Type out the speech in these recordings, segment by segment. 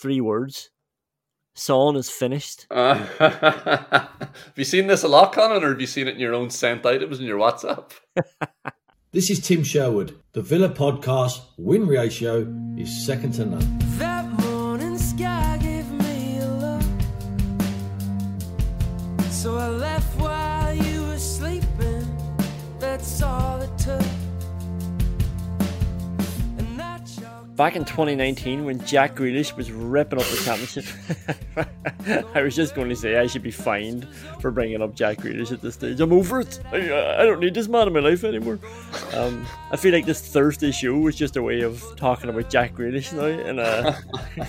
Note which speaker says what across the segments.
Speaker 1: Three words. Son is finished.
Speaker 2: Uh, have you seen this a lot, Conan, or have you seen it in your own sent items in your WhatsApp?
Speaker 3: This is Tim Sherwood. The Villa podcast win ratio is second to none.
Speaker 4: That morning sky gave me a look. So I left
Speaker 1: Back in 2019, when Jack Grealish was ripping up the championship, I was just going to say I should be fined for bringing up Jack Grealish at this stage. I'm over it. I, I don't need this man in my life anymore. Um, I feel like this Thursday show was just a way of talking about Jack Grealish now in a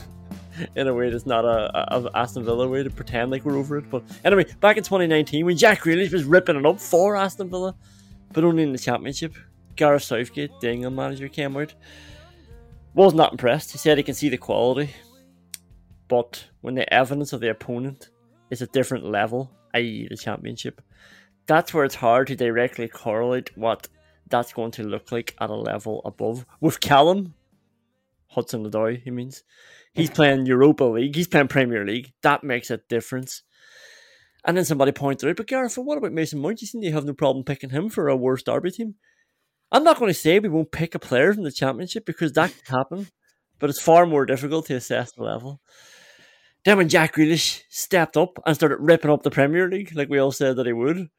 Speaker 1: in a way that's not a, a, Aston Villa way to pretend like we're over it. But anyway, back in 2019, when Jack Grealish was ripping it up for Aston Villa, but only in the championship, Gareth Southgate, the England manager, came out was not impressed. He said he can see the quality, but when the evidence of the opponent is a different level, i.e., the championship, that's where it's hard to directly correlate what that's going to look like at a level above. With Callum Hudson Odoi, he means he's playing Europa League, he's playing Premier League. That makes a difference. And then somebody pointed out, but Gareth, what about Mason Mount? You seem to have no problem picking him for a worst derby team. I'm not going to say we won't pick a player from the championship because that could happen, but it's far more difficult to assess the level. Then when Jack Grealish stepped up and started ripping up the Premier League, like we all said that he would,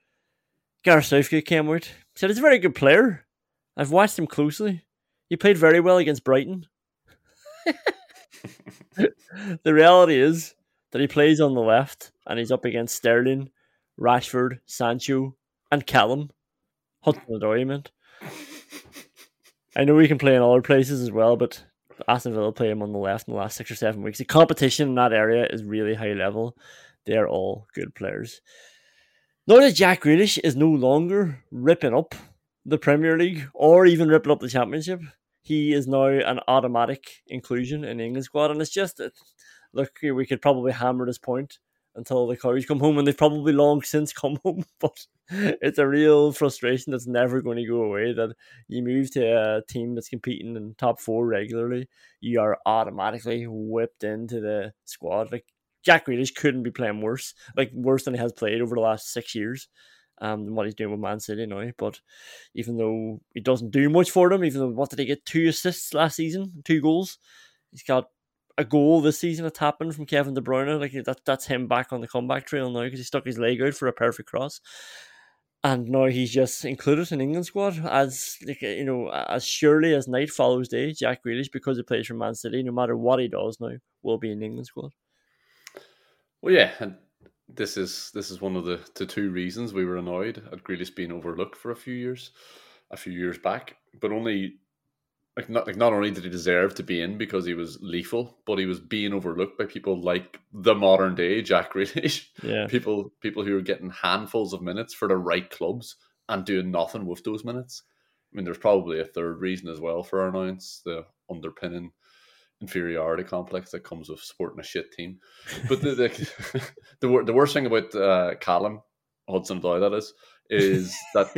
Speaker 1: Gareth Southgate came out, said he's a very good player. I've watched him closely. He played very well against Brighton. the reality is that he plays on the left and he's up against Sterling, Rashford, Sancho, and Callum. Hudson Odoi, meant. I know he can play in other places as well, but Aston Villa play him on the left in the last six or seven weeks. The competition in that area is really high level. They're all good players. Now that Jack Grealish is no longer ripping up the Premier League or even ripping up the Championship, he is now an automatic inclusion in England squad. And it's just, that- look, we could probably hammer this point until the cows come home, and they've probably long since come home. But it's a real frustration that's never going to go away. That you move to a team that's competing in top four regularly, you are automatically whipped into the squad. Like Jack Grealish couldn't be playing worse, like worse than he has played over the last six years. Um, than what he's doing with Man City now, but even though he doesn't do much for them, even though what did he get two assists last season, two goals, he's got a goal this season, a tapping from Kevin De Bruyne. Like that, that's him back on the comeback trail now because he stuck his leg out for a perfect cross, and now he's just included in England squad as like you know as surely as night follows day. Jack Grealish, because he plays for Man City, no matter what he does now, will be in England squad.
Speaker 2: Well, yeah, and this is this is one of the, the two reasons we were annoyed at Grealish being overlooked for a few years, a few years back, but only like not like not only did he deserve to be in because he was lethal, but he was being overlooked by people like the modern day Jack Grealish.
Speaker 1: Yeah.
Speaker 2: people people who are getting handfuls of minutes for the right clubs and doing nothing with those minutes. I mean, there's probably a third reason as well for our annoyance: the underpinning inferiority complex that comes with supporting a shit team. But the the, the, the worst thing about uh, Callum Hudson Odoi that is is that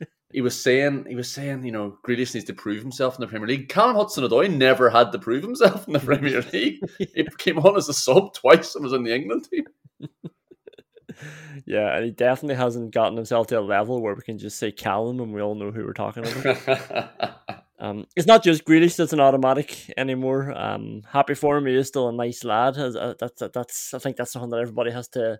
Speaker 2: he was saying he was saying you know Grealish needs to prove himself in the Premier League. Callum Hudson Odoi never had to prove himself in the Premier League. He came on as a sub twice and was in the England team.
Speaker 1: Yeah, and he definitely hasn't gotten himself to a level where we can just say Callum and we all know who we're talking about. Um, it's not just Grealish that's an automatic anymore. Um, happy for him, he is still a nice lad. As- uh, That's that's I think that's something that everybody has to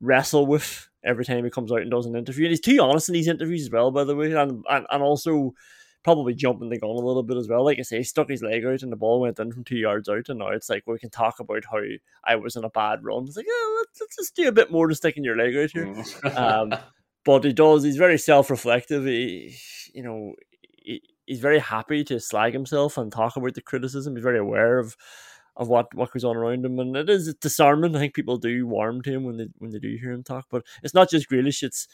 Speaker 1: wrestle with every time he comes out and does an interview. And he's too honest in these interviews as well, by the way, and and, and also probably jumping the gun a little bit as well. Like I say, he stuck his leg out and the ball went in from two yards out, and now it's like we can talk about how I was in a bad run. It's like, yeah, let's, let's just do a bit more to sticking your leg out here. Um, but he does. He's very self-reflective. He, you know, he, he's very happy to slag himself and talk about the criticism. He's very aware of of what what goes on around him, and it is disarming. I think people do warm to him when they when they do hear him talk. But it's not just Grealish. It's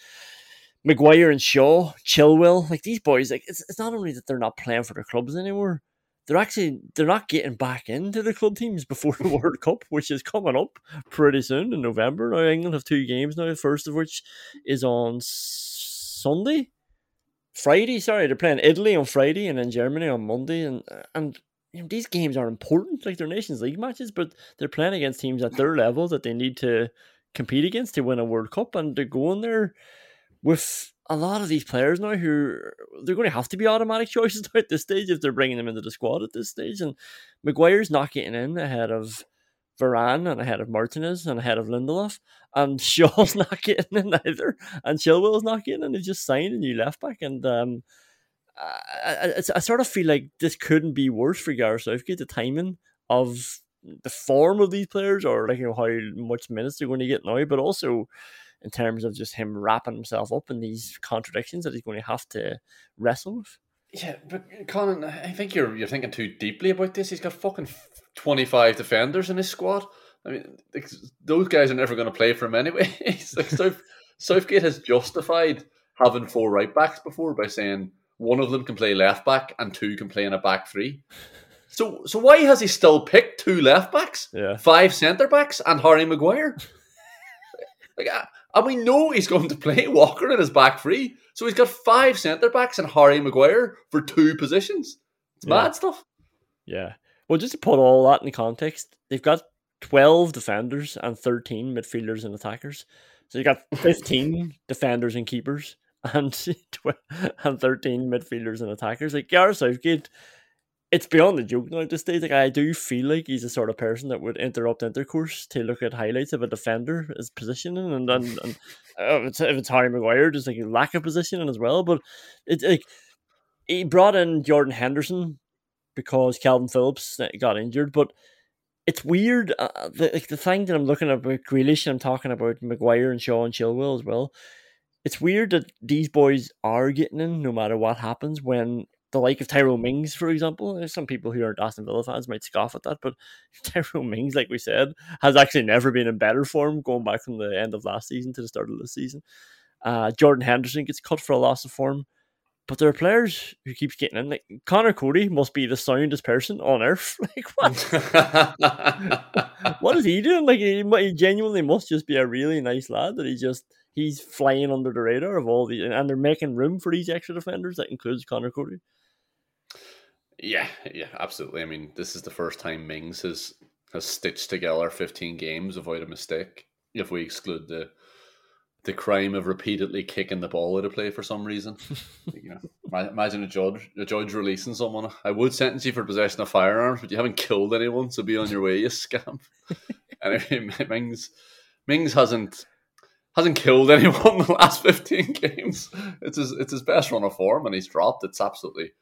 Speaker 1: Maguire and Shaw, Chilwell. Like these boys. Like it's it's not only that they're not playing for their clubs anymore. They're actually they're not getting back into the club teams before the World Cup, which is coming up pretty soon in November. Now England have two games now. The first of which is on Sunday, Friday. Sorry, they're playing Italy on Friday and then Germany on Monday, and and you know, these games are important, like they're Nations League matches, but they're playing against teams at their level that they need to compete against to win a World Cup, and they're going there with a lot of these players now who they're going to have to be automatic choices at this stage if they're bringing them into the squad at this stage. And Maguire's not getting in ahead of Varane and ahead of Martinez and ahead of Lindelof, and Shaw's not getting in either, and Chilwell's not getting in. They've just signed a new left back, and um, I, I, I- sort of feel like this couldn't be worse for Gareth Southgate. The timing of the form of these players, or like you know how much minutes they're going to get now, but also in terms of just him wrapping himself up in these contradictions that he's going to have to wrestle with.
Speaker 2: Yeah, but Colin, I think you're you're thinking too deeply about this. He's got fucking twenty five defenders in his squad. I mean, those guys are never going to play for him anyway. Like South, Southgate has justified having four right backs before by saying one of them can play left back and two can play in a back three. So, so why has he still picked two left backs,
Speaker 1: Yeah.
Speaker 2: five centre backs, and Harry Maguire? like, uh, and we know he's going to play Walker in his back three, so he's got five centre backs and Harry Maguire for two positions. It's
Speaker 1: Yeah.
Speaker 2: mad stuff.
Speaker 1: Yeah. Well, just to put all that in context, they've got 12 defenders and 13 midfielders and attackers. So you got 15 defenders and keepers and and 13 midfielders and attackers. Like Gareth Southgate, it's beyond the joke now at this stage. Like I do feel like he's the sort of person that would interrupt intercourse to look at highlights of a defender, his positioning, and and, and uh, if, it's, if it's Harry Maguire, just like a lack of positioning as well. But it's like he brought in Jordan Henderson because Calvin Phillips uh, got injured. But it's weird. Uh, the, like the thing that I'm looking at about Grealish and I'm talking about Maguire and Shaw and Chilwell as well. It's weird that these boys are getting in no matter what happens when the like of Tyrone Mings, for example, there's some people who aren't Aston Villa fans might scoff at that, but Tyrone Mings, like we said, has actually never been in better form going back from the end of last season to the start of this season. Uh, Jordan Henderson gets cut for a loss of form. But there are players who keeps getting in. Like Conor Coady must be the soundest person on earth. Like what? what is he doing? Like he, he genuinely must just be a really nice lad that he just he's flying under the radar of all the and they're making room for these extra defenders. That includes Conor Coady.
Speaker 2: Yeah, yeah, absolutely. I mean, this is the first time Mings has has stitched together 15 games avoid a mistake. If we exclude the the crime of repeatedly kicking the ball out of play for some reason, you know, imagine a judge a judge releasing someone. I would sentence you for possession of firearms, but you haven't killed anyone, so be on your way, you scamp. anyway, Mings Mings hasn't hasn't killed anyone in the last 15 games. It's his it's his best run of form, and he's dropped. It's absolutely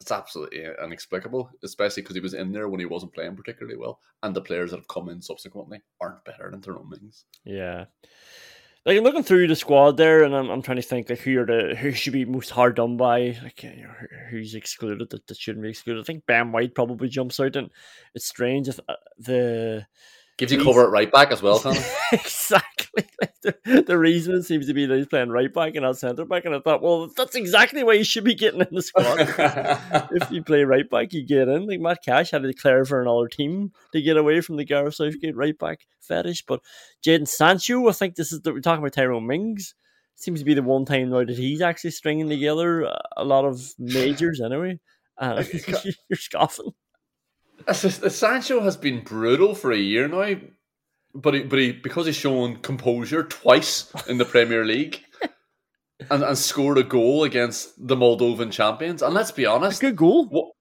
Speaker 2: it's absolutely inexplicable, especially because he was in there when he wasn't playing particularly well, and the players that have come in subsequently aren't better than Tyrone Mings.
Speaker 1: Yeah. like I'm looking through the squad there, and I'm, I'm trying to think like who are the who should be most hard done by, like who's excluded that, that shouldn't be excluded. I think Ben White probably jumps out, and it's strange if uh, the
Speaker 2: Gives you cover at right back as well,
Speaker 1: exactly the, the reason seems to be that he's playing right back and not centre back, and I thought, well, that's exactly why you should be getting in the squad. if you play right back, you get in. Like Matt Cash had to declare for another team to get away from the Gareth Southgate right back fetish. But Jadon Sancho, I think this is the, we're talking about Tyrone Mings. Seems to be the one time now that he's actually stringing together a- a lot of majors. Anyway, uh, you're scoffing.
Speaker 2: Sancho has been brutal for a year now, but he, but he because he's shown composure twice in the Premier League, and, and scored a goal against the Moldovan champions. And let's be honest,
Speaker 1: Good goal.
Speaker 2: what,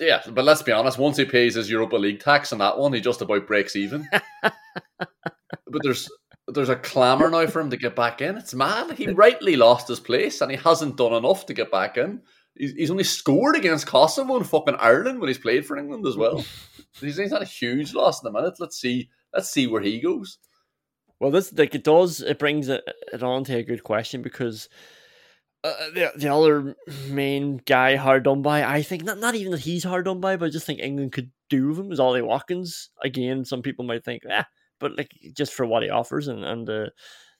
Speaker 2: yeah, but let's be honest. Once he pays his Europa League tax on that one, he just about breaks even. but there's there's a clamour now for him to get back in. It's mad. He rightly lost his place, and he hasn't done enough to get back in. He's, he's only scored against Kosovo and fucking Ireland when he's played for England as well. he's, he's had a huge loss in the minute. Let's see. Let's see where he goes.
Speaker 1: Well, this like it does. It brings it, it on to a good question because uh, the the other main guy hard done by, I think not not even that he's hard done by, but I just think England could do with him is Ollie Watkins. Again, some people might think, ah, but like just for what he offers and and the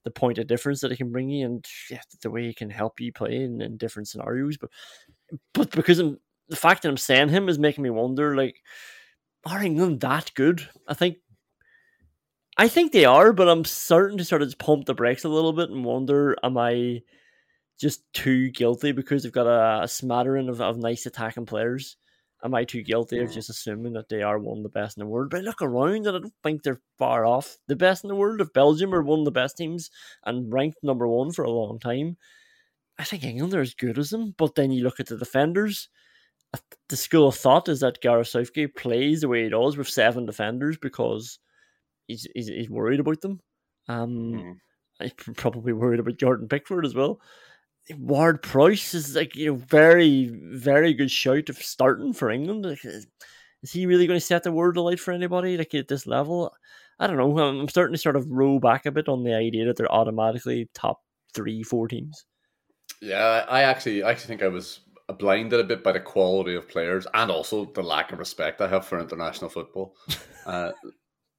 Speaker 1: the point of difference that he can bring you and yeah, the way he can help you play in, in different scenarios. But but because I'm, the fact that I'm saying him is making me wonder, like, are England that good? I think I think they are, but I'm starting to sort of pump the brakes a little bit and wonder, am I just too guilty because they've got a, a smattering of, of nice attacking players? Am I too guilty of just assuming that they are one of the best in the world? But I look around and I don't think they're far off the best in the world. If Belgium are one of the best teams and ranked number one for a long time, I think England are as good as them. But then you look at the defenders. The school of thought is that Gareth Southgate plays the way he does with seven defenders because he's he's, he's worried about them. Um, he's probably worried about Jordan Pickford as well. Ward-Prowse is like you know very very good shout of starting for England. Like, is is he really going to set the world alight for anybody like at this level? I don't know. I'm I'm starting to sort of roll back a bit on the idea that they're automatically top three, four teams.
Speaker 2: Yeah, I actually, I actually think I was blinded a bit by the quality of players and also the lack of respect I have for international football. uh,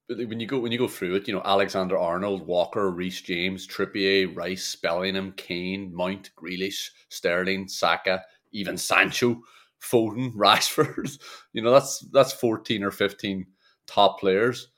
Speaker 2: when you go when you go through it, you know Alexander Arnold, Walker, Reece James, Trippier, Rice, Bellingham, Kane, Mount, Grealish, Sterling, Saka, even Sancho, Foden, Rashford. You know that's that's fourteen or fifteen top players.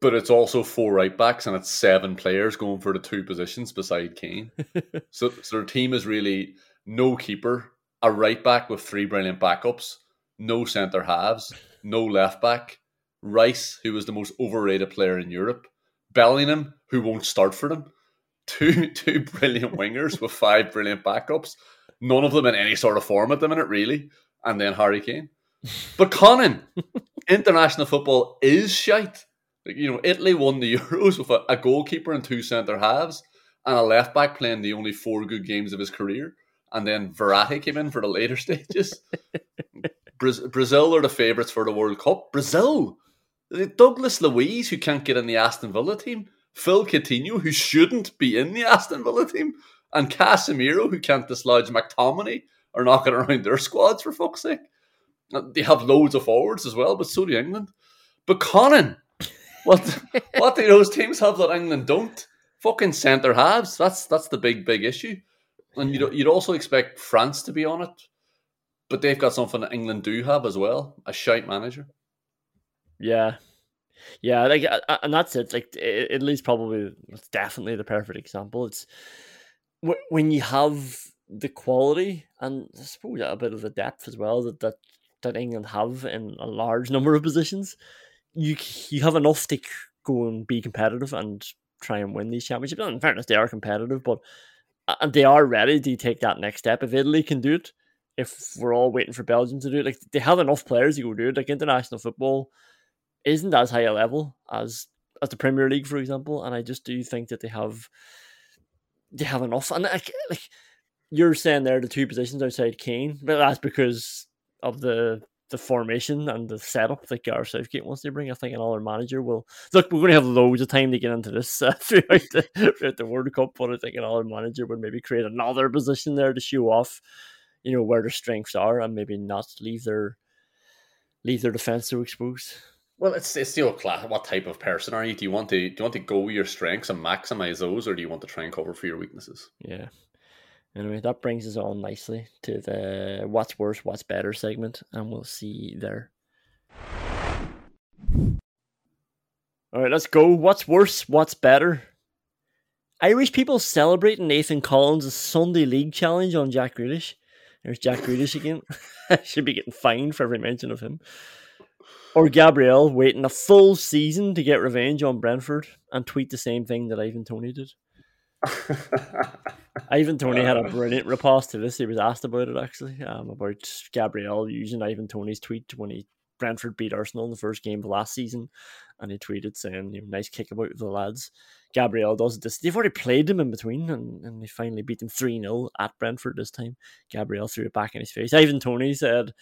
Speaker 2: But it's also four right backs and it's seven players going for the two positions beside Kane. so, so their team is really no keeper, a right back with three brilliant backups, no centre halves, no left back, Rice, who was the most overrated player in Europe, Bellingham, who won't start for them, two two brilliant wingers with five brilliant backups, none of them in any sort of form at the minute, really, and then Harry Kane. But Conan, international football is shite. Like, you know, Italy won the Euros with a, a goalkeeper and two centre halves, and a left back playing the only four good games of his career. And then Verratti came in for the later stages. Braz- Brazil are the favourites for the World Cup. Brazil, Douglas Luiz, who can't get in the Aston Villa team, Phil Coutinho, who shouldn't be in the Aston Villa team, and Casemiro, who can't dislodge McTominay, are knocking around their squads for fuck's sake. Uh, They have loads of forwards as well, but so do England. But Conan, what what do those teams have that England don't? Fucking centre halves. That's that's the big big issue. And you'd you'd also expect France to be on it, but they've got something that England do have as well: a shite manager.
Speaker 1: Yeah, yeah, like, uh, uh, and that's it. Like, Italy's probably it's definitely the perfect example. It's when you have the quality and I suppose a bit of the depth as well that that, that England have in a large number of positions. You you have enough to go and be competitive and try and win these championships. And in fairness, they are competitive, but and they are ready to take that next step. If Italy can do it, if we're all waiting for Belgium to do it, like they have enough players to go do it. Like international football isn't as high a level as as the Premier League, for example. And I just do think that they have they have enough. And like, like you're saying there, the two positions outside Kane, but that's because of the the formation and the setup that Gareth Southgate wants to bring. I think another manager will look. We're going to have loads of time to get into this uh, throughout, the, throughout the World Cup, but I think another manager would maybe create another position there to show off, you know, where their strengths are and maybe not leave their leave their defense so exposed.
Speaker 2: Well, it's it's old class. What type of person are you? Do you want to do you want to go your strengths and maximize those, or do you want to try and cover for your weaknesses?
Speaker 1: Yeah. Anyway, that brings us on nicely to the what's worse, what's better segment, and we'll see there. All right, let's go. What's worse, what's better? Irish people celebrating Nathan Collins' Sunday League challenge on Jack Grealish. There's Jack Grealish again. Should be getting fined for every mention of him. Or Gabriel waiting a full season to get revenge on Brentford and tweet the same thing that Ivan Toney did. Ivan Toney had a brilliant riposte to this. He was asked about it actually, um, about Gabriel using Ivan Toney's tweet when he Brentford beat Arsenal in the first game of last season, and he tweeted saying, you know, "Nice kick about the lads." Gabriel does this. They've already played them in between, and, and they finally beat them three 0 at Brentford this time. Gabriel threw it back in his face. Ivan Toney said.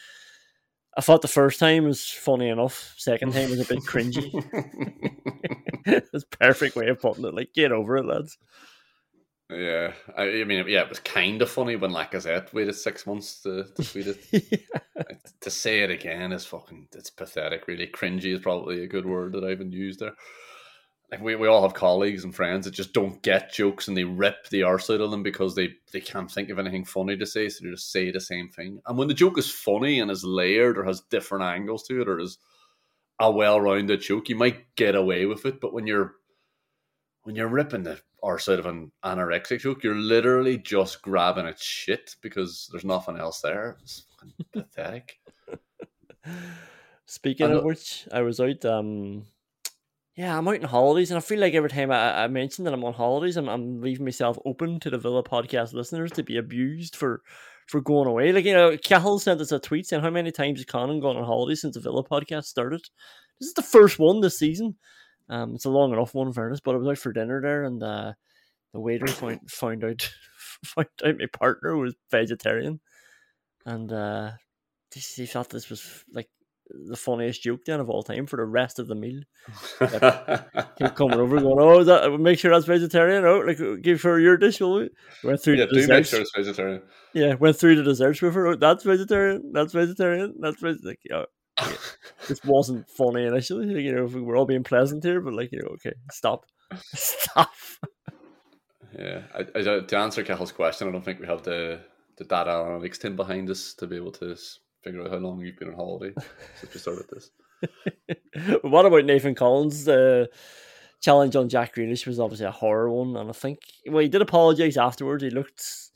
Speaker 1: I thought the first time was funny enough. Second time was a bit cringy. That's perfect way of putting it. Like, get over it, lads.
Speaker 2: Yeah, I, I, mean, yeah, it was kind of funny when Lacazette waited six months to, to tweet it. yeah. To say it again is fucking, it's pathetic, really. Cringy is probably a good word that I haven't used there like we, we all have colleagues and friends that just don't get jokes and they rip the arse out of them because they, they can't think of anything funny to say, so they just say the same thing. And when the joke is funny and is layered or has different angles to it or is a well rounded joke, you might get away with it. But when you're when you're ripping the arse out of an anorexic joke, you're literally just grabbing at shit because there's nothing else there. It's pathetic.
Speaker 1: Speaking and of which, I was out um yeah, I'm out on holidays, and I feel like every time I, I mention that I'm on holidays, I'm, I'm leaving myself open to the Villa podcast listeners to be abused for for going away. Like, you know, Cahill sent us a tweet saying how many times has Conan gone on holiday since the Villa podcast started. This is the first one this season. Um, it's a long enough one, in fairness, but I was out for dinner there, and uh, the waiter found, found out found out my partner was vegetarian, and uh, he thought this was like the funniest joke then of all time for the rest of the meal. Keep coming over going, oh, that make sure that's vegetarian. Oh, like uh, give her your dish, will we? Went through
Speaker 2: yeah,
Speaker 1: the
Speaker 2: do
Speaker 1: desserts.
Speaker 2: make sure it's vegetarian.
Speaker 1: Yeah, went through the desserts with her. Oh, that's vegetarian. That's vegetarian. That's vegetarian. Like, yeah, yeah. this wasn't funny initially. Like, you know, if we were all being pleasant here, but like, you know, okay, stop, stop.
Speaker 2: Yeah, I, I, to answer Cahill's question, I don't think we have the the data analytics team behind us to be able to figure out how long you've been on holiday since we started this.
Speaker 1: what about Nathan Collins? The challenge on Jack Grealish was obviously a horror one, and I think well he did apologise afterwards. He looked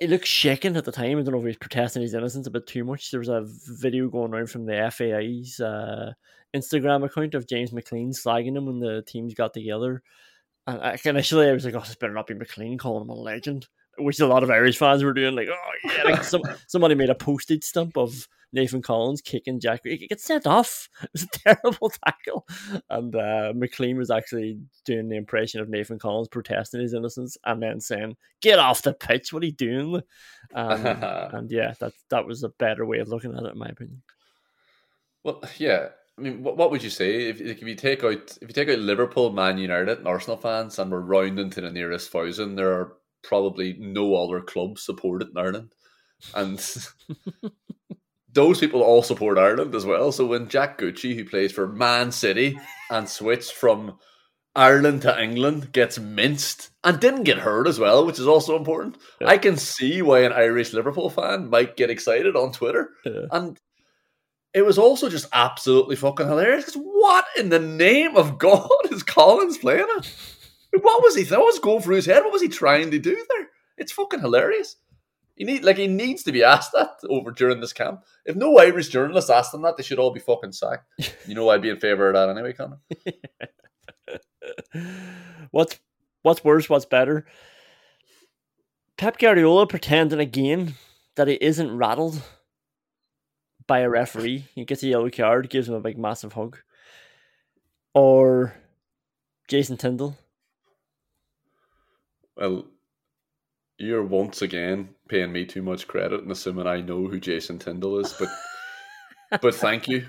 Speaker 1: he looked shaken at the time. I don't know if he was protesting his innocence a bit too much. There was a video going around from the FAI's uh, Instagram account of James McLean slagging him when the teams got together. And initially, I was like, "Oh, this better not be McLean calling him a legend." Which a lot of Irish fans were doing. Like, oh yeah, like some, somebody made a postage stamp of Nathan Collins kicking Jack. It gets sent off. It was a terrible tackle, and uh, McLean was actually doing the impression of Nathan Collins protesting his innocence and then saying, "Get off the pitch! What are you doing?" Um, and yeah, that that was a better way of looking at it, in my opinion.
Speaker 2: Well, yeah. I mean, what, what would you say if, if you take out if you take out Liverpool, Man United, and Arsenal fans, and we're rounding to the nearest thousand? There are probably no other club supported in Ireland. And those people all support Ireland as well. So when Jack Gucci, who plays for Man City and switched from Ireland to England, gets minced and didn't get hurt as well, which is also important, yeah. I can see why an Irish Liverpool fan might get excited on Twitter. Yeah. And it was also just absolutely fucking hilarious. Because what in the name of God is Collins playing at? What was he? What was going through his head? What was he trying to do there? It's fucking hilarious. He need like he needs to be asked that over during this camp. If no Irish journalists asked him that, they should all be fucking sacked. You know, I'd be in favour of that anyway, Connor.
Speaker 1: what's what's worse? What's better? Pep Guardiola pretending again that he isn't rattled by a referee. He gets a yellow card, gives him a big massive hug, or Jason Tindall
Speaker 2: well, you're once again paying me too much credit and assuming I know who Jason Tindall is, but but thank you.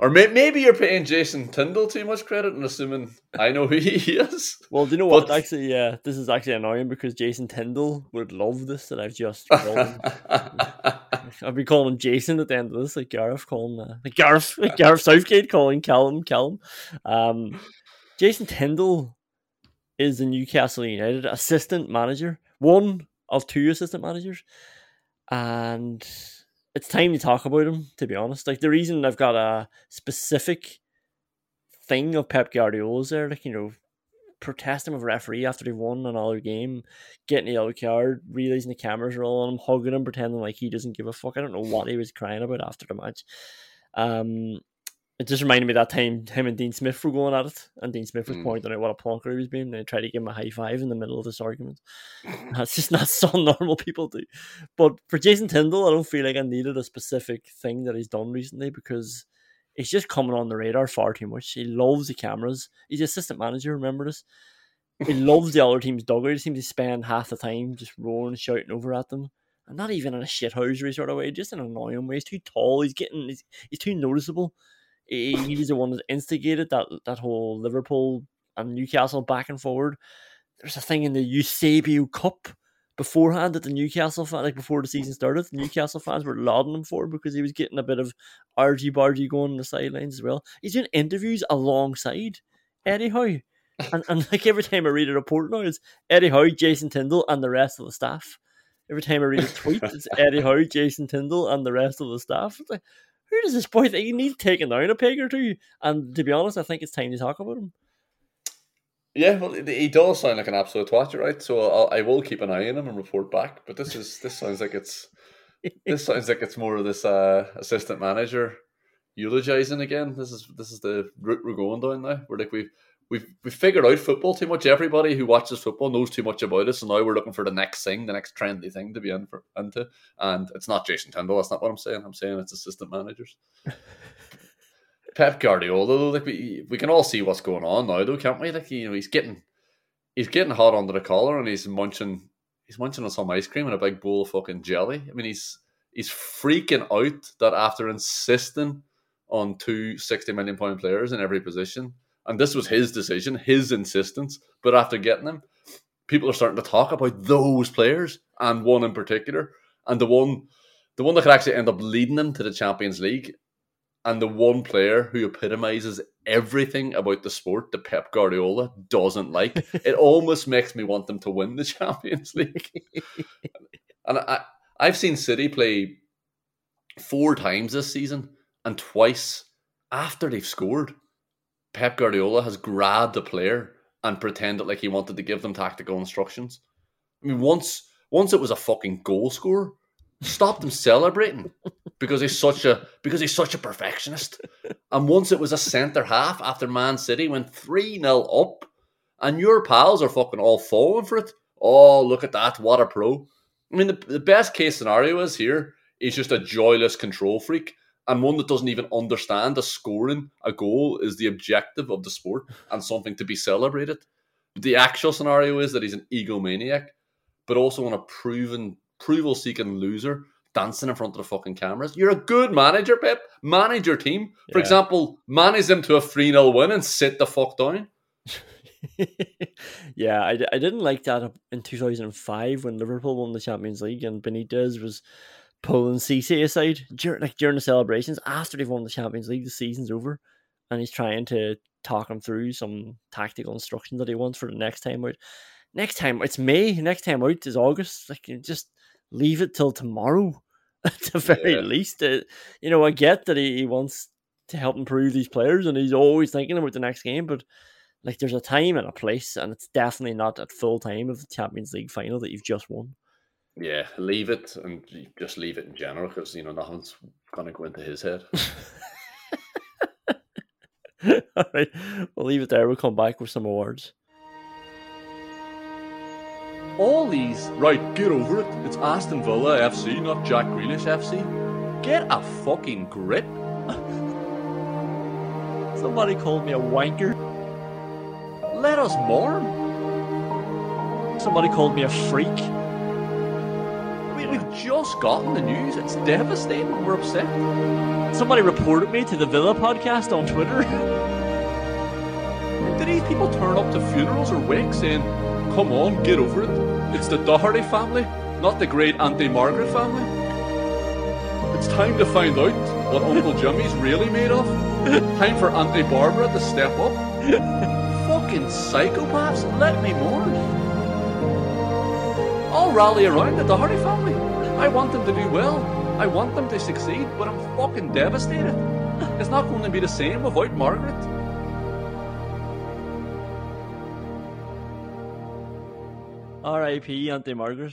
Speaker 2: Or may- maybe you're paying Jason Tindall too much credit and assuming I know who he is.
Speaker 1: Well, do you know what?
Speaker 2: But-
Speaker 1: Actually, yeah, this is actually annoying because Jason Tindall would love this that I've just called him. I'll be calling him Jason at the end of this, like Gareth calling uh, like Gareth like Gareth Southgate calling Callum Callum. Um, Jason Tindall is the Newcastle United assistant manager, one of two assistant managers, and it's time to talk about him. To be honest, like the reason I've got a specific thing of Pep Guardiola's there, like you know, protesting with referee after they won another game, getting a yellow card, realizing the cameras are all on him, hugging him, pretending like he doesn't give a fuck. I don't know what he was crying about after the match. Um, it just reminded me of that time him and Dean Smith were going at it, and Dean Smith was
Speaker 2: Mm.
Speaker 1: pointing out what a plonker he was being. And they tried to give him a high five in the middle of this argument. That's just not something normal people do. But for Jason Tindall, I don't feel like I needed a specific thing that he's done recently because he's just coming on the radar far too much. He loves the cameras. He's the assistant manager, remember this? He loves the other team's dugout. He seems to spend half the time just roaring, and shouting over at them. And not even in a shithousery sort of way, just in an annoying way. He's too tall. He's getting, he's, he's too noticeable. He, he was the one that instigated that that whole Liverpool and Newcastle back and forward. There's a thing in the Eusebio Cup beforehand that the Newcastle fan, like before the season started, the Newcastle fans were lauding him for because he was getting a bit of argy bargy going on the sidelines as well. He's doing interviews alongside Eddie Howe. And, and like every time I read a report now, it's Eddie Howe, Jason Tindall, and the rest of the staff. Every time I read a tweet, it's Eddie Howe, Jason Tindall, and the rest of the staff. It's like, who does this boy think he needs taking down a peg or two? And to be honest, I think it's time to talk about him.
Speaker 2: Yeah, well, he- does sound like an absolute twat, right? So I'll, I will keep an eye on him and report back. But this is this sounds like it's this sounds like it's more of this uh, assistant manager eulogizing again. This is this is the route we're going down now. We're like we've we've we've figured out football too much. Everybody who watches football knows too much about us, and now we're looking for the next thing, the next trendy thing to be in for, into. And it's not Jason Tindall. That's not what I'm saying. I'm saying it's assistant managers. Pep Guardiola, though, like we we can all see what's going on now, though, can't we? Like you know, he's getting he's getting hot under the collar, and he's munching he's munching on some ice cream and a big bowl of fucking jelly. I mean, he's he's freaking out that after insisting on two 60 million pound players in every position, and this was his decision, his insistence, but after getting them, people are starting to talk about those players and one in particular, and the one the one that could actually end up leading them to the Champions League and the one player who epitomizes everything about the sport that Pep Guardiola doesn't like. it almost makes me want them to win the Champions League. and I, I've seen City play four times this season, and twice after they've scored, Pep Guardiola has grabbed a player and pretended like he wanted to give them tactical instructions. I mean, once once it was a fucking goal scorer, stopped him celebrating because he's such a because he's such a perfectionist. And once it was a centre half after Man City went 3 0 up, and your pals are fucking all falling for it. Oh, look at that. What a pro. I mean, the, the best case scenario is here he's just a joyless control freak and one that doesn't even understand that scoring a goal is the objective of the sport and something to be celebrated. But The actual scenario is that he's an egomaniac, but also on a proven, approval seeking loser dancing in front of the fucking cameras. You're a good manager, Pep. Manage your team. For
Speaker 1: Yeah.
Speaker 2: example, manage them to a 3 0 win and sit the fuck down.
Speaker 1: yeah, I, I didn't like that in 2005 when Liverpool won the Champions League and Benitez was pulling Cisse aside during like during the celebrations after they've won the Champions League. The season's over, and he's trying to talk him through some tactical instructions that he wants for the next time out. Next time it's May. Next time out is August. Like you just leave it till tomorrow at the very
Speaker 2: Yeah.
Speaker 1: least. Uh, you know, I get that he, he wants to help improve these players and he's always thinking about the next game, but like there's a time and a place, and it's definitely not at full time of the Champions League final that you've just won.
Speaker 2: Yeah, leave it and just leave it in general because, you know, nothing's going to go into his head.
Speaker 1: All right, we'll leave it there. We'll come back with some awards.
Speaker 2: All these. Right, get over it. It's Aston Villa FC, not Jack Grealish FC. Get a fucking grip.
Speaker 1: Somebody called me a wanker.
Speaker 2: Let us mourn.
Speaker 1: Somebody called me a freak.
Speaker 2: We've just gotten the news. It's devastating. We're upset.
Speaker 1: Somebody reported me to the Villa podcast on Twitter.
Speaker 2: Do these people turn up to funerals or wakes saying, "Come on, get over it"? It's the Doherty family, not the great Auntie Margaret family. It's time to find out what Uncle Jimmy's really made of. time for Auntie Barbara to step up. Fucking psychopaths, let me mourn. I'll rally around the Doherty family. I want them to do well. I want them to succeed, but I'm fucking devastated. It's not going to be the same without Margaret.
Speaker 1: R.I.P. Auntie Margaret.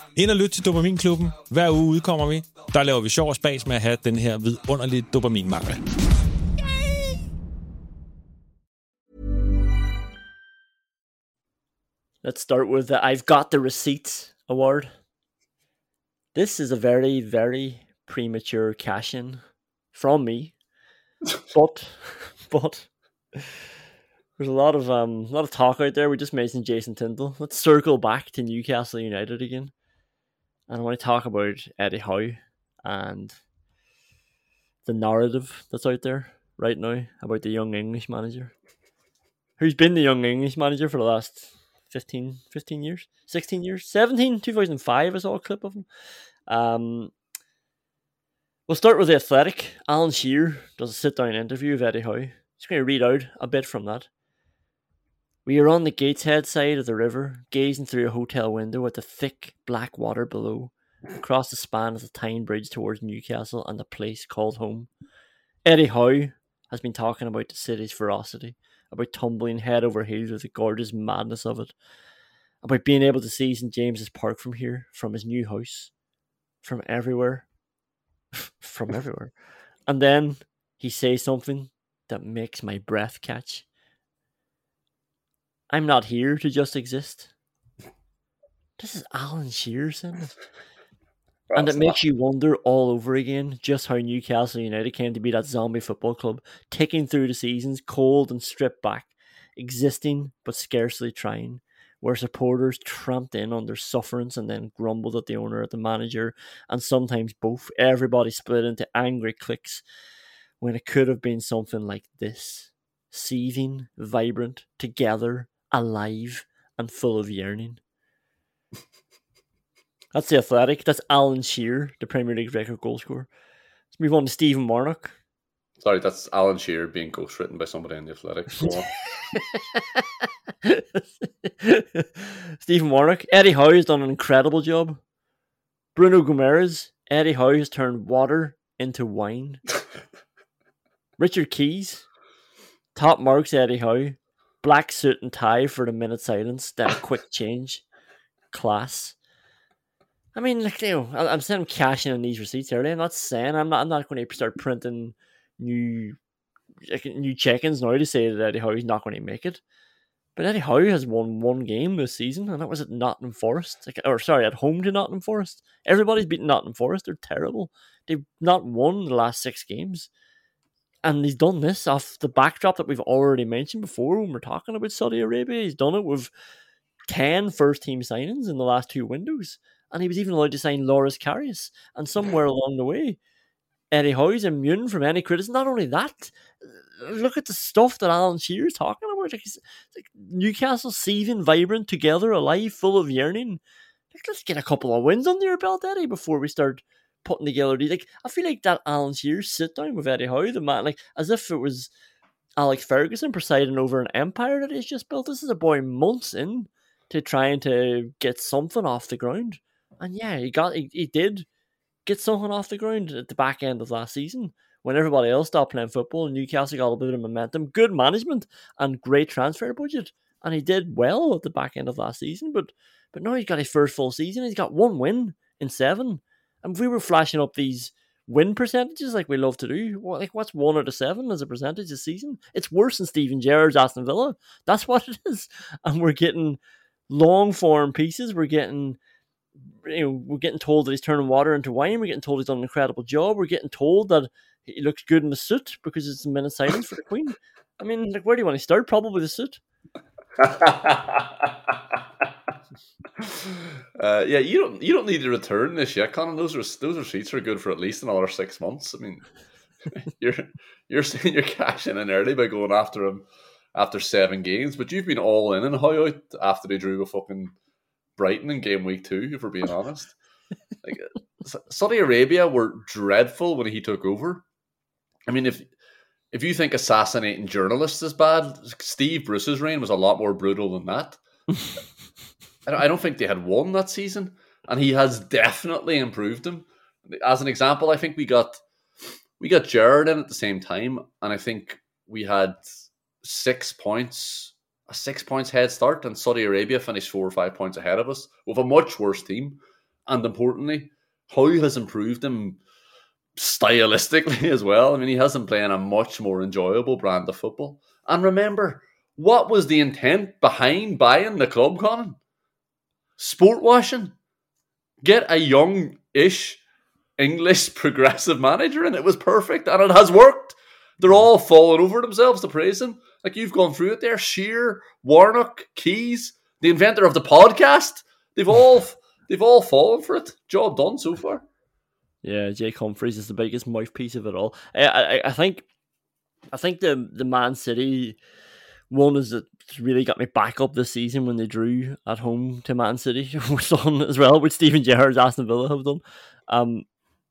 Speaker 5: Ind og lyt til Dopaminklubben. Hver uge udkommer vi. Der laver vi sjov og spas med at have den her vidunderlige dopaminmangel.
Speaker 1: Let's start with the I've got the receipts award. This is a very, very premature cash in from me. but but there's a lot of um a lot of talk out there. We just mentioned Jason Tindall. Let's circle back to Newcastle United again. And I want to talk about Eddie Howe and the narrative that's out there right now about the young English manager. Who's been the young English manager for the last 15, 15 years, 16 years, 17, 2005. I saw a clip of him. Um, we'll start with the athletic. Alan Shearer does a sit down interview with Eddie Howe. Just going to read out a bit from that. We are on the Gateshead side of the river, gazing through a hotel window at the thick black water below, across the span of the Tyne Bridge towards Newcastle and the place called home. Eddie Howe has been talking about the city's ferocity, about tumbling head over heels with the gorgeous madness of it, about being able to see St James's Park from here, from his new house, from everywhere, from everywhere. And then he says something that makes my breath catch. I'm not here to just exist. This is Alan Shearer saying this. And it makes you wonder all over again just how Newcastle United came to be that zombie football club, ticking through the seasons, cold and stripped back, existing but scarcely trying, where supporters tramped in on their sufferance and then grumbled at the owner, at the manager, and sometimes both. Everybody split into angry cliques when it could have been something like this seething, vibrant, together, alive, and full of yearning. That's the athletic. That's Alan Shearer, the Premier League record goal scorer. Let's move on to Stephen Warnock.
Speaker 2: Sorry, that's Alan Shearer being ghostwritten by somebody in the Athletic.
Speaker 1: Stephen Warnock. Eddie Howe has done an incredible job. Bruno Gomes. Eddie Howe has turned water into wine. Richard Keys. Top marks Eddie Howe. Black suit and tie for the minute silence. Then a quick change. Class. I mean, like, you know, I'm saying I'm cashing in these receipts early. Eh? I'm not saying I'm not. I'm not going to start printing new, like, new check-ins now to say that Eddie Howe's not going to make it. But Eddie Howe has won one game this season, and that was at Nottingham Forest. Like, or sorry, at home to Nottingham Forest. Everybody's beaten Nottingham Forest. They're terrible. They've not won the last six games. And he's done this off the backdrop that we've already mentioned before when we're talking about Saudi Arabia. He's done it with 10 first team signings in the last two windows. And he was even allowed to sign Loris Karius. And somewhere along the way, Eddie Howe's immune from any criticism. Not only that, look at the stuff that Alan Shearer's talking about. Like, like Newcastle seething, vibrant, together, alive, full of yearning. like, let's get a couple of wins under your belt, Eddie, before we start putting together. Like, I feel like that Alan Shearer sit down with Eddie Howe, the man, like as if it was Alex Ferguson presiding over an empire that he's just built. This is a boy months in to trying to get something off the ground, and yeah, he got he, he did get something off the ground at the back end of last season when everybody else stopped playing football. Newcastle got a bit of momentum, good management, and great transfer budget, and he did well at the back end of last season. But but now he's got his first full season. He's got one win in seven, and we were flashing up these win percentages like we love to do. What, like what's one out of seven as a percentage this season? It's worse than Steven Gerrard's Aston Villa. That's what it is, and we're getting long form pieces. We're getting you know, we're getting told that he's turning water into wine. We're getting told he's done an incredible job. We're getting told that he looks good in the suit because it's a minute silence for the Queen. I mean, like, where do you want to start? Probably the suit.
Speaker 2: uh, yeah, you don't you don't need to return this yet, Conan. Those are those receipts are good for at least another six months. I mean, you're you're saying you're cashing in early by going after him after seven games, but you've been all in and Howe out after they drew a fucking Brighton in game week two, if we're being honest. Like Saudi Arabia were dreadful when he took over. I mean, if if you think assassinating journalists is bad, Steve Bruce's reign was a lot more brutal than that. I don't think they had won that season, and he has definitely improved them. As an example, I think we got we got Gerrard in at the same time, and I think we had six points a six points head start, and Saudi Arabia finished four or five points ahead of us with a much worse team. And importantly, Howe has improved him stylistically as well. I mean, he has him playing a much more enjoyable brand of football. And remember, what was the intent behind buying the club, Conan? Sport washing. Get a young ish English progressive manager, and it was perfect, and it has worked. They're all falling over themselves to praise him. Like you've gone through it there. Shearer, Warnock, Keys, the inventor of the podcast. They've all they've all fallen for it. Job done so far.
Speaker 1: Yeah, Jake Humphries is the biggest mouthpiece of it all. Eh, I, I, I think, I think the the Man City one is that really got me back up this season when they drew at home to Man City was done as well, which Steven Gerrard's Aston Villa have done. Um,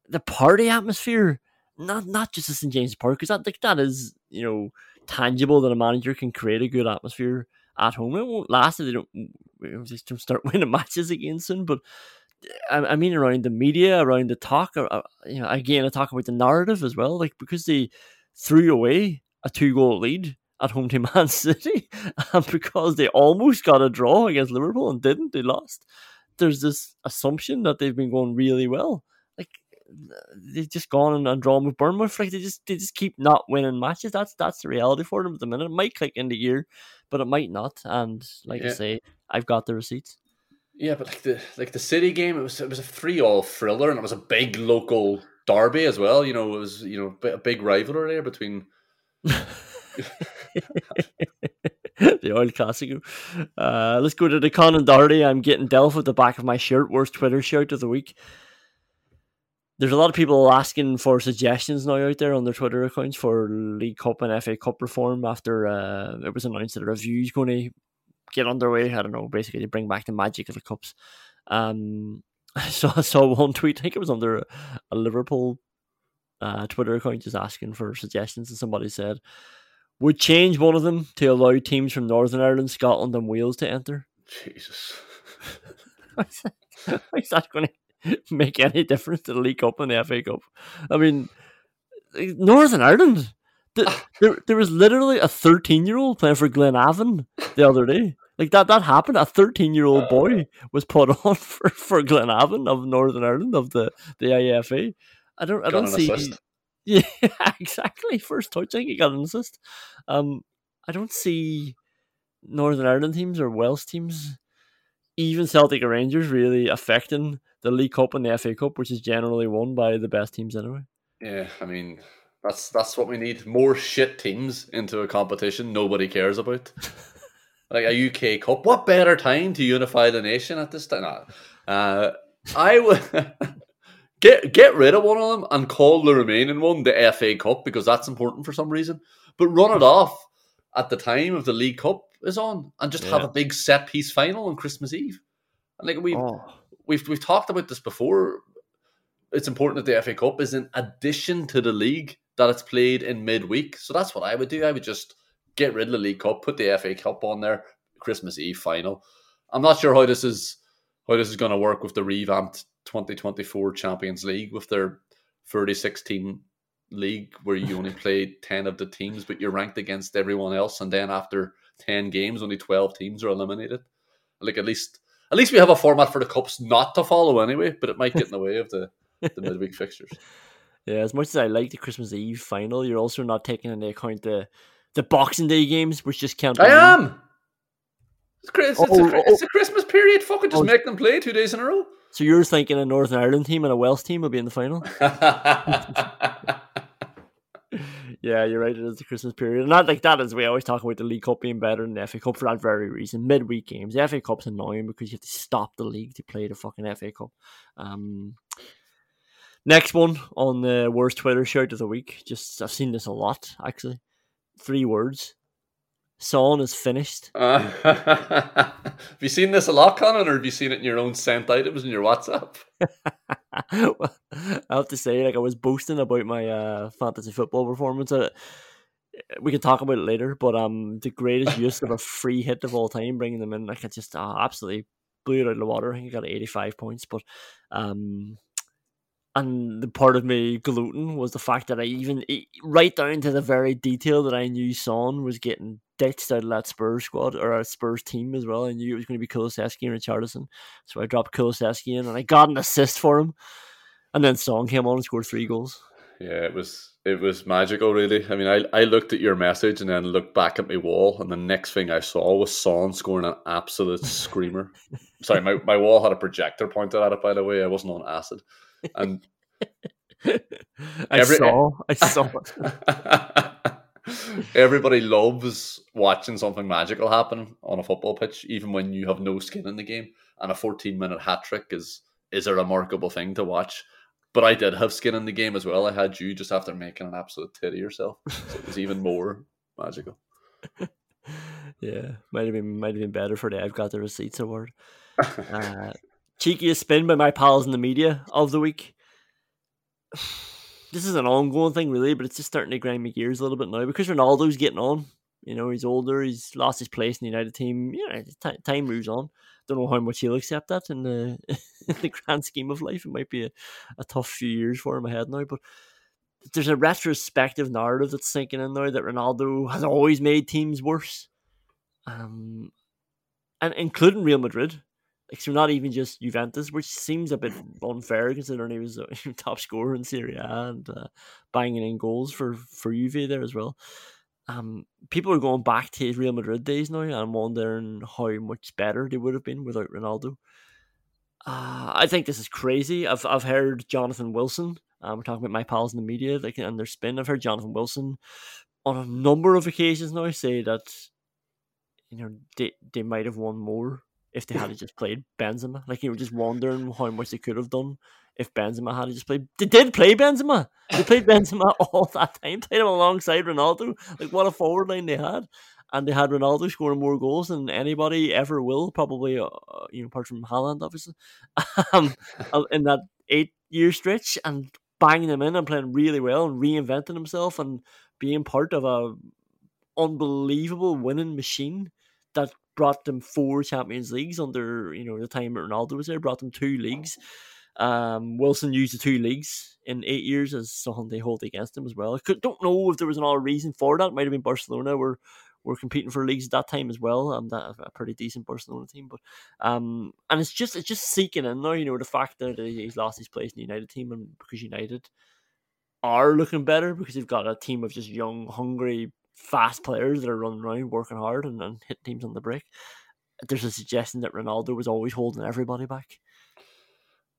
Speaker 1: the party atmosphere, not not just at St James Park, because that like that is you know tangible that a manager can create a good atmosphere at home. It won't last if they don't, if they start winning matches again soon. But I, I mean, around the media, around the talk, uh, uh, you know, again, I talk about the narrative as well. Like because they threw away a two-goal lead at home to Man City, and because they almost got a draw against Liverpool and didn't, they lost. There's this assumption that they've been going really well. Like they've just gone and, and drawn with Bournemouth. Like they just they just keep not winning matches. That's that's the reality for them at the minute. It might click in the year, but it might not. And like yeah. I say, I've got the receipts.
Speaker 2: Yeah, but like the like the City game, it was it was a three all thriller, and it was a big local derby as well. You know, it was you know a big rivalry there between.
Speaker 1: the old classic. Uh, let's go to the Conan Doherty. I'm getting Delph at the back of my shirt. Worst Twitter shout of the week there's a lot of people asking for suggestions now out there on their Twitter accounts for League Cup and FA Cup reform after uh, it was announced that a review is going to get underway. I don't know, basically to bring back the magic of the cups. Um, so I saw one tweet, I think it was under a, Liverpool uh, Twitter account, just asking for suggestions, and somebody said, "Would change one of them to allow teams from Northern Ireland, Scotland, and Wales to enter."
Speaker 2: Jesus,
Speaker 1: how is that going to make any difference to the League Cup and the FA Cup. I mean, Northern Ireland. Ah. There, there was literally a 13 year old playing for Glenavon the other day. Like that, that happened. A 13 year old ah. boy was put on for, for Glenavon of Northern Ireland of the, the IFA. I don't, I don't see. Assist. Yeah, exactly. First touch, I think he got an assist. Um, I don't see Northern Ireland teams or Welsh teams, even Celtic or Rangers, really affecting the League Cup and the FA Cup, which is generally won by the best teams anyway.
Speaker 2: Yeah, I mean that's that's what we need. More shit teams into a competition nobody cares about. like a UK Cup. What better time to unify the nation at this time? Uh, I would get get rid of one of them and call the remaining one the FA Cup because that's important for some reason. But run it hmm. off at the time of the League Cup is on and just yeah. have a big set piece final on Christmas Eve. And like we oh we've we've talked about this before. It's important that the FA Cup is in addition to the league that it's played in midweek. So that's what I would do. I would just get rid of the League Cup, put the FA Cup on there, Christmas Eve final. I'm not sure how this is how this is going to work with the revamped 2024 Champions League with their 36 team league where you only play 10 of the teams, but you're ranked against everyone else, and then after 10 games, only 12 teams are eliminated. Like at least at least we have a format for the cups not to follow anyway, but it might get in the way of the, the midweek fixtures.
Speaker 1: Yeah, as much as I like the Christmas Eve final, you're also not taking into account the the Boxing Day games, which just count.
Speaker 2: I am. It's, oh, it's,
Speaker 1: Oh,
Speaker 2: it's, a, it's a Christmas period. Fucking just oh. make them play two days in a row.
Speaker 1: So you're thinking a Northern Ireland team and a Welsh team will be in the final? yeah, you're right. It is the Christmas period, and not like that as we always talk about the League Cup being better than the FA Cup for that very reason. Midweek games, the FA Cup's annoying because you have to stop the league to play the fucking FA Cup. Um, next one on the worst Twitter shout of the week. Just I've seen this a lot actually. Three words. Son is finished.
Speaker 2: Uh, have you seen this a lot, Conan, or have you seen it in your own sent items in your WhatsApp?
Speaker 1: Well, I have to say, like I was boasting about my uh, fantasy football performance. Uh, we can talk about it later, but um, the greatest use of a free hit of all time, bringing them in, like I just uh, absolutely blew it out of the water. I think I got eighty five points, but um, and the part of me gluten was the fact that I even right down to the very detail that I knew Son was getting ditched out of that Spurs squad or a Spurs team as well. I knew it was going to be Kulusevski and Richarlison, so I dropped Kulusevski in and I got an assist for him. And then Son came on and scored three goals.
Speaker 2: Yeah, it was it was magical, really. I mean, I, I looked at your message and then looked back at my wall, and the next thing I saw was Son scoring an absolute screamer. Sorry, my, my wall had a projector pointed at it, by the way. I wasn't on acid. And
Speaker 1: I saw, I saw.
Speaker 2: Everybody loves watching something magical happen on a football pitch, even when you have no skin in the game. And a 14 minute hat trick is is a remarkable thing to watch. But I did have skin in the game as well. I had you just after making an absolute tit of yourself. So it was even more magical.
Speaker 1: Yeah, might have been might have been better for the I've got the receipts award. Uh, cheekiest spin by my pals in the media of the week. This is an ongoing thing, really, but it's just starting to grind my gears a little bit now because Ronaldo's getting on. You know, he's older. He's lost his place in the United team. You know, t- time moves on. Don't know how much he'll accept that in the in the grand scheme of life. It might be a, a tough few years for him ahead now, but there's a retrospective narrative that's sinking in now that Ronaldo has always made teams worse, um, and including Real Madrid. Like, so not even just Juventus, which seems a bit unfair considering he was a top scorer in Serie A and uh, banging in goals for for Juve there as well. Um, people are going back to his Real Madrid days now, and I'm wondering how much better they would have been without Ronaldo. Uh, I think this is crazy. I've I've heard Jonathan Wilson. Um, we're talking about my pals in the media, like and their spin. I've heard Jonathan Wilson on a number of occasions now say that you know they they might have won more if they had just played Benzema. Like you were just wondering how much they could have done if Benzema had just played. They did play Benzema. They played Benzema all that time. Played him alongside Ronaldo. Like what a forward line they had. And they had Ronaldo scoring more goals than anybody ever will, probably, uh, you know, apart from Haaland, obviously, um, in that eight year stretch, and banging them in and playing really well and reinventing himself and being part of a unbelievable winning machine that brought them four Champions Leagues under you know the time Ronaldo was there. Brought them two leagues. Um, Wilson used the two leagues in eight years as something they hold against him as well. I could, don't know if there was another reason for that. It might have been Barcelona were were competing for leagues at that time as well. Um, that a pretty decent Barcelona team, but um, and it's just it's just seeking in now. You know the fact that he's lost his place in the United team and because United are looking better because they've got a team of just young, hungry fast players that are running around working hard and, and hitting teams on the break. There's a suggestion that Ronaldo was always holding everybody back.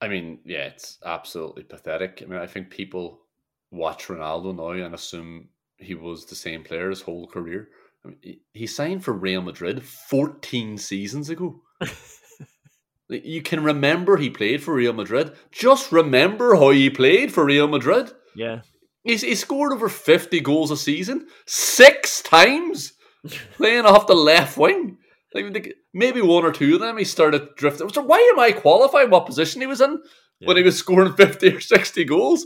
Speaker 2: I mean, yeah, it's absolutely pathetic. I mean, I think people watch Ronaldo now and assume he was the same player his whole career. I mean, he, he signed for Real Madrid 14 seasons ago. you can remember he played for Real Madrid. Just remember how he played for Real Madrid.
Speaker 1: Yeah.
Speaker 2: He's, he scored over 50 goals a season, six times, playing off the left wing. Like, maybe one or two of them he started drifting. So why am I qualifying what position he was in when he was scoring fifty or sixty goals?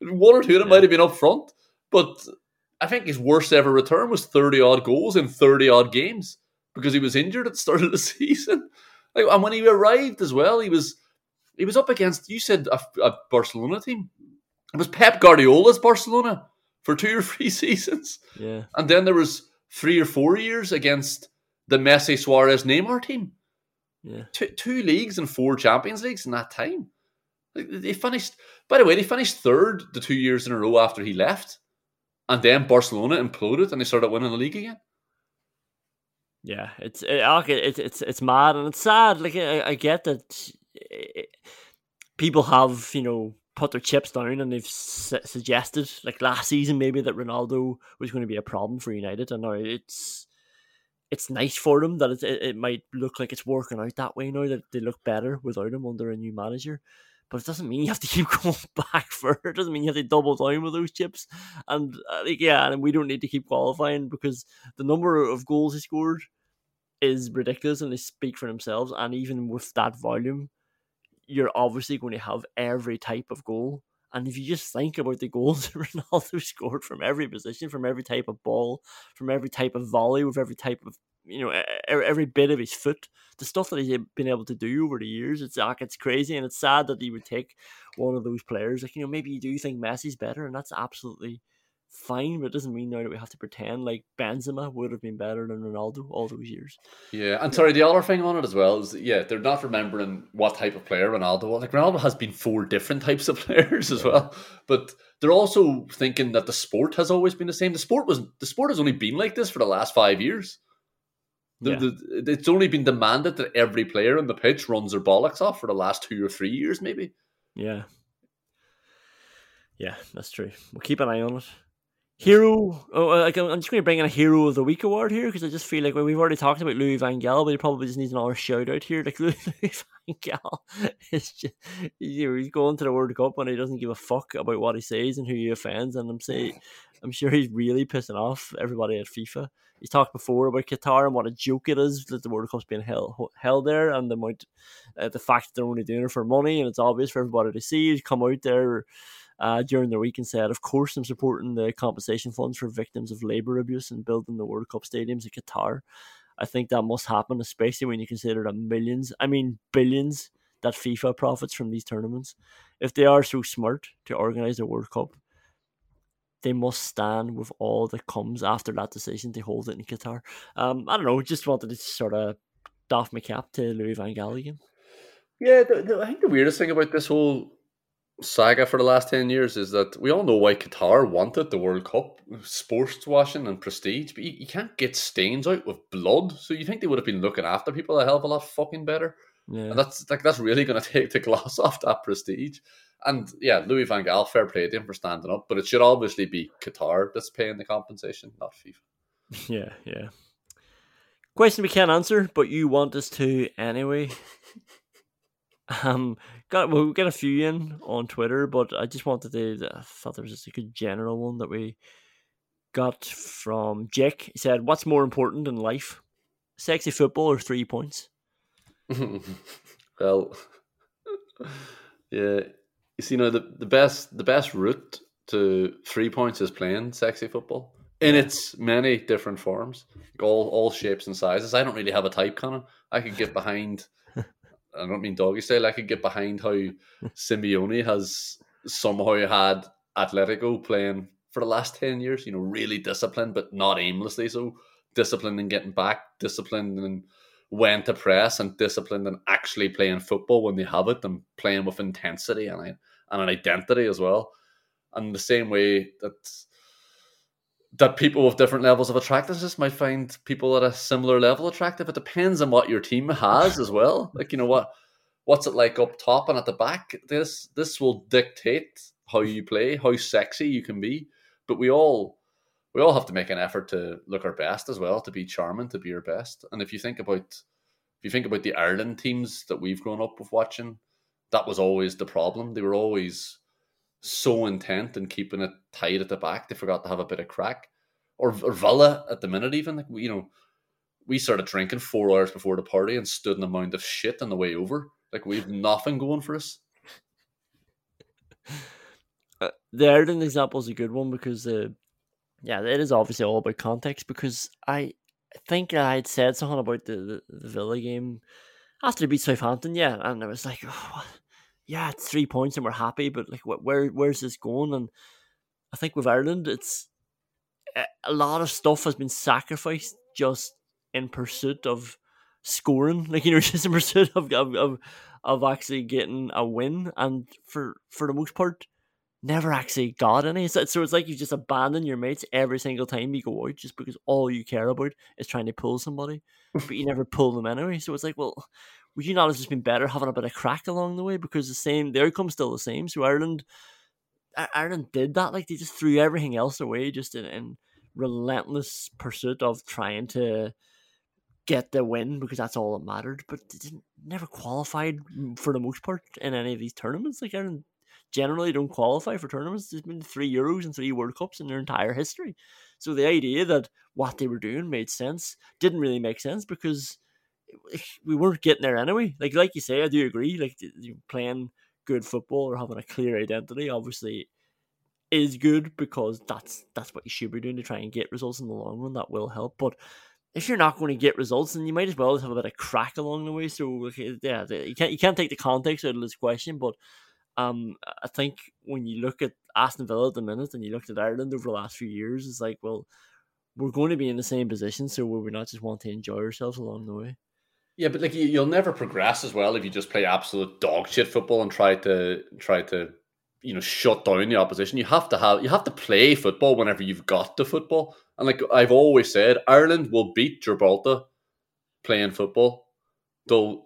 Speaker 2: One or two of them might have been up front, but I think his worst ever return was thirty odd goals in thirty odd games because he was injured at the start of the season. Like, and when he arrived as well, he was he was up against you said a, a Barcelona team. It was Pep Guardiola's Barcelona for two or three seasons.
Speaker 1: Yeah.
Speaker 2: And then there was three or four years against the Messi Suarez Neymar team.
Speaker 1: Yeah.
Speaker 2: Two, two leagues and four Champions Leagues in that time. Like, They finished, by the way, they finished third the two years in a row after he left. And then Barcelona imploded and they started winning the league again.
Speaker 1: Yeah, it's it, okay, it's it's it's mad and it's sad. Like I, I get that eh, people have you know put their chips down and they've su- suggested like last season maybe that Ronaldo was going to be a problem for United, and now it's it's nice for them that it, it, might look like it's working out that way now that they look better without him under a new manager. But it doesn't mean you have to keep going back for it. It doesn't mean you have to double down with those chips. And uh, like, yeah, and we don't need to keep qualifying because the number of goals he scored is ridiculous and they speak for themselves. And even with that volume, you're obviously going to have every type of goal. And if you just think about the goals that Ronaldo scored from every position, from every type of ball, from every type of volley, with every type of you know every bit of his foot, the stuff that he's been able to do over the years, it's like it's crazy, and it's sad that he would take one of those players. Like you know, maybe you do think Messi's better, and that's absolutely fine, but it doesn't mean now that we have to pretend like Benzema would have been better than Ronaldo all those years.
Speaker 2: Yeah, and sorry, the other thing on it as well is that, yeah, they're not remembering what type of player Ronaldo was. Like Ronaldo has been four different types of players as well, but they're also thinking that the sport has always been the same. The sport was the sport has only been like this for the last five years. The,
Speaker 1: Yeah.
Speaker 2: the, it's only been demanded that every player on the pitch runs their bollocks off for the last two or three years, maybe.
Speaker 1: Yeah. Yeah, that's true. We'll keep an eye on it. Hero. Oh, uh, like, I'm I'm just going to bring in a Hero of the Week award here because I just feel like well, we've already talked about Louis Van Gaal, but he probably just needs another shout out here. Like Louis, Louis Van Gaal is just you know, he's going to the World Cup and he doesn't give a fuck about what he says and who he offends. And I'm saying, I'm sure he's really pissing off everybody at FIFA. He's talked before about Qatar and what a joke it is that the World Cup's being held held there, and the amount, uh, the fact that they're only doing it for money, and it's obvious for everybody to see. He's come out there uh, during the week and said, Of course, I'm supporting the compensation funds for victims of labour abuse and building the World Cup stadiums in Qatar. I think that must happen, especially when you consider the millions, I mean, billions that FIFA profits from these tournaments. If they are so smart to organise the World Cup, they must stand with all that comes after that decision to hold it in Qatar. Um, I don't know, just wanted to sort of doff my cap to Louis Van Gaal again.
Speaker 2: Yeah, the, the, I think the weirdest thing about this whole saga for the last 10 years is that we all know why Qatar wanted the World Cup sports washing and prestige, but you, you can't get stains out with blood. So you think they would have been looking after people a hell of a lot fucking better.
Speaker 1: Yeah.
Speaker 2: And that's like that's really going to take the gloss off that prestige. And yeah, Louis Van Gaal, fair play to him for standing up, but it should obviously be Qatar that's paying the compensation, not FIFA.
Speaker 1: Yeah, yeah. Question we can't answer, but you want us to anyway. um, got well, we got a few in on Twitter, but I just wanted to. I thought there was just a good general one that we got from Jake. He said, "What's more important in life, sexy football or three points?"
Speaker 2: well, yeah, you see, you know the, the best the best route to three points is playing sexy football in its many different forms, all all shapes and sizes. I don't really have a type, Connor. I could get behind. I don't mean doggy style. I could get behind how Simeone has somehow had Atletico playing for the last ten years. You know, really disciplined, but not aimlessly so. Disciplined in getting back, disciplined in when to press, and disciplined in actually playing football when they have it, and playing with intensity and and an identity as well. And the same way that that people with different levels of attractiveness might find people at a similar level attractive. It depends on what your team has as well. Like you know what what's it like up top and at the back. This this will dictate how you play, how sexy you can be. But we all we all have to make an effort to look our best as well, to be charming, to be our best. And if you think about if you think about the Ireland teams that we've grown up with watching, that was always the problem. They were always so intent in keeping it tight at the back, they forgot to have a bit of crack. Or, or Villa at the minute, even like you know, we started drinking four hours before the party and stood in a mound of shit on the way over. Like we've nothing going for us.
Speaker 1: Uh, the Ireland example is a good one because, uh, yeah, it is obviously all about context. Because I think I had said something about the, the, the Villa game after they beat Southampton, yeah, and I was like, oh, yeah, it's three points and we're happy, but like, where where's this going? And I think with Ireland, it's eh, a lot of stuff has been sacrificed just in pursuit of scoring, like you know, just in pursuit of of of, of actually getting a win, and for for the most part, never actually got any. So, so it's like you just abandon your mates every single time you go out, just because all you care about is trying to pull somebody, but you never pull them anyway. So it's like, well, would you not have just been better having a bit of crack along the way? Because the same, the outcome's still the same. So Ireland, Ireland did that. Like they just threw everything else away, just in, in relentless pursuit of trying to get the win because that's all that mattered. But they didn't, never qualified for the most part in any of these tournaments. Like Ireland generally don't qualify for tournaments. There's been three Euros and three World Cups in their entire history. So the idea that what they were doing made sense didn't really make sense because we weren't getting there anyway. Like like you say, I do agree. Like playing good football or having a clear identity, obviously, is good because that's that's what you should be doing to try and get results in the long run. That will help, but if you're not going to get results, then you might as well have a bit of crack along the way. So yeah, you can't you can't take the context out of this question, but um, I think when you look at Aston Villa at the minute and you looked at Ireland over the last few years, it's like, well, we're going to be in the same position, so we not just want to enjoy ourselves along the way.
Speaker 2: Yeah, but like you'll never progress as well if you just play absolute dog shit football and try to try to you know shut down the opposition. You have to have you have to play football whenever you've got the football. And like I've always said, Ireland will beat Gibraltar playing football. They'll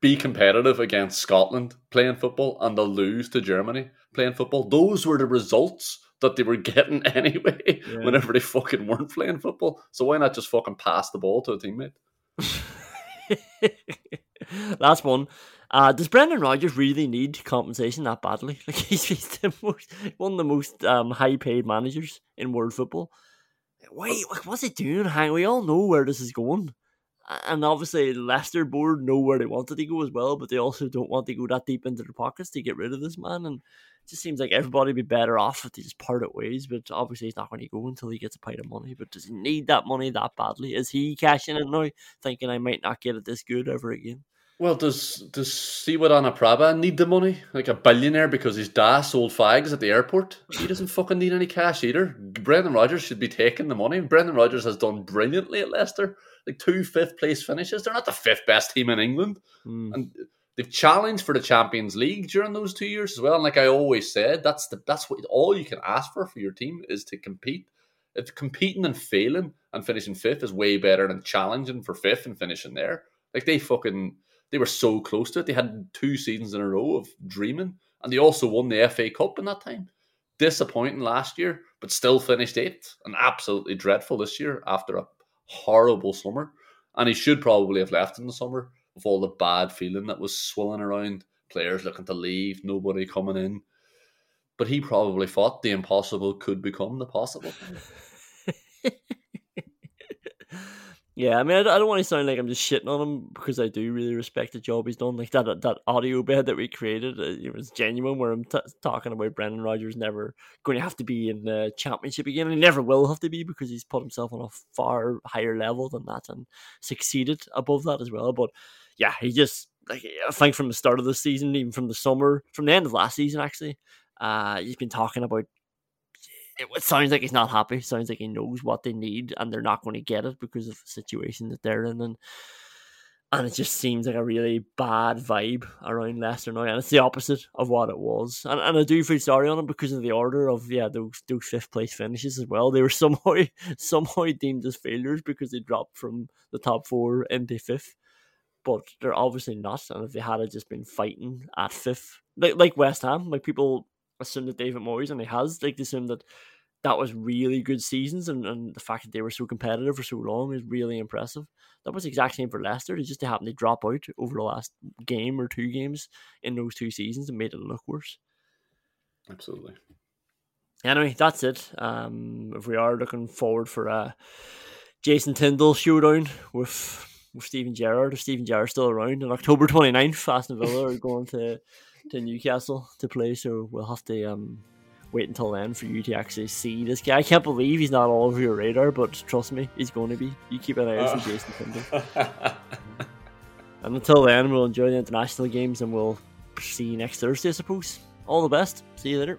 Speaker 2: be competitive against Scotland playing football and they'll lose to Germany playing football. Those were the results that they were getting anyway yeah. whenever they fucking weren't playing football. So why not just fucking pass the ball to a teammate?
Speaker 1: Last one. Uh, does Brendan Rodgers really need compensation that badly? Like he's, he's the most, one of the most um, high paid managers in world football. Wait, what's he doing? Hang, we all know where this is going and obviously Leicester board know where they wanted to go as well, but they also don't want to go that deep into their pockets to get rid of this man. And it just seems like everybody would be better off if they just part it ways. But obviously, he's not going to go until he gets a pile of money. But does he need that money that badly? Is he cashing it now, thinking I might not get it this good ever again?
Speaker 2: Well, does does Srivaddhanaprabha need the money? Like a billionaire because his dad sold fags at the airport? He doesn't fucking need any cash either. Brendan Rodgers should be taking the money. Brendan Rodgers has done brilliantly at Leicester like two fifth place finishes. They're not the fifth best team in England, mm. and they've challenged for the Champions League during those two years as well. And like I always said, that's the that's what all you can ask for for your team is to compete. If competing and failing and finishing fifth is way better than challenging for fifth and finishing there. Like they fucking they were so close to it. They had two seasons in a row of dreaming, and they also won the FA Cup in that time. Disappointing last year, but still finished eighth, and absolutely dreadful this year after a horrible summer. And he should probably have left in the summer with all the bad feeling that was swirling around, players looking to leave, nobody coming in. But he probably thought the impossible could become the possible.
Speaker 1: Yeah, I mean, I, don't want to sound like I'm just shitting on him because I do really respect the job he's done. Like that that audio bed that we created, uh, it was genuine. Where I'm t- talking about Brendan Rodgers never going to have to be in the championship again, he never will have to be because he's put himself on a far higher level than that and succeeded above that as well. But yeah, he just like I think from the start of the season, even from the summer, from the end of last season, actually, uh, he's been talking about it sounds like he's not happy. It sounds like he knows what they need and they're not going to get it because of the situation that they're in. And and it just seems like a really bad vibe around Leicester now, and it's the opposite of what it was. And, and I do feel sorry on him because of the order of yeah those those fifth place finishes as well. They were somehow somehow deemed as failures because they dropped from the top four into fifth, but they're obviously not. And if they had just been fighting at fifth, like like West Ham, like people assume that David Moyes and he has like they assume that that was really good seasons, and, and the fact that they were so competitive for so long is really impressive. That was the exact same for Leicester. They just happened to drop out over the last game or two games in those two seasons and made it look worse.
Speaker 2: Absolutely.
Speaker 1: Anyway, that's it. Um, if we are looking forward for a Jason Tindall showdown with with Steven Gerrard. If Steven Gerrard's still around on October 29th, Aston Villa are going to to Newcastle to play, so we'll have to um wait until then for you to actually see this guy. I can't believe he's not all over your radar, but trust me, he's going to be. You keep an eye out for Jason Tindall. and until then, we'll enjoy the international games and we'll see you next Thursday, I suppose. All the best. See you later.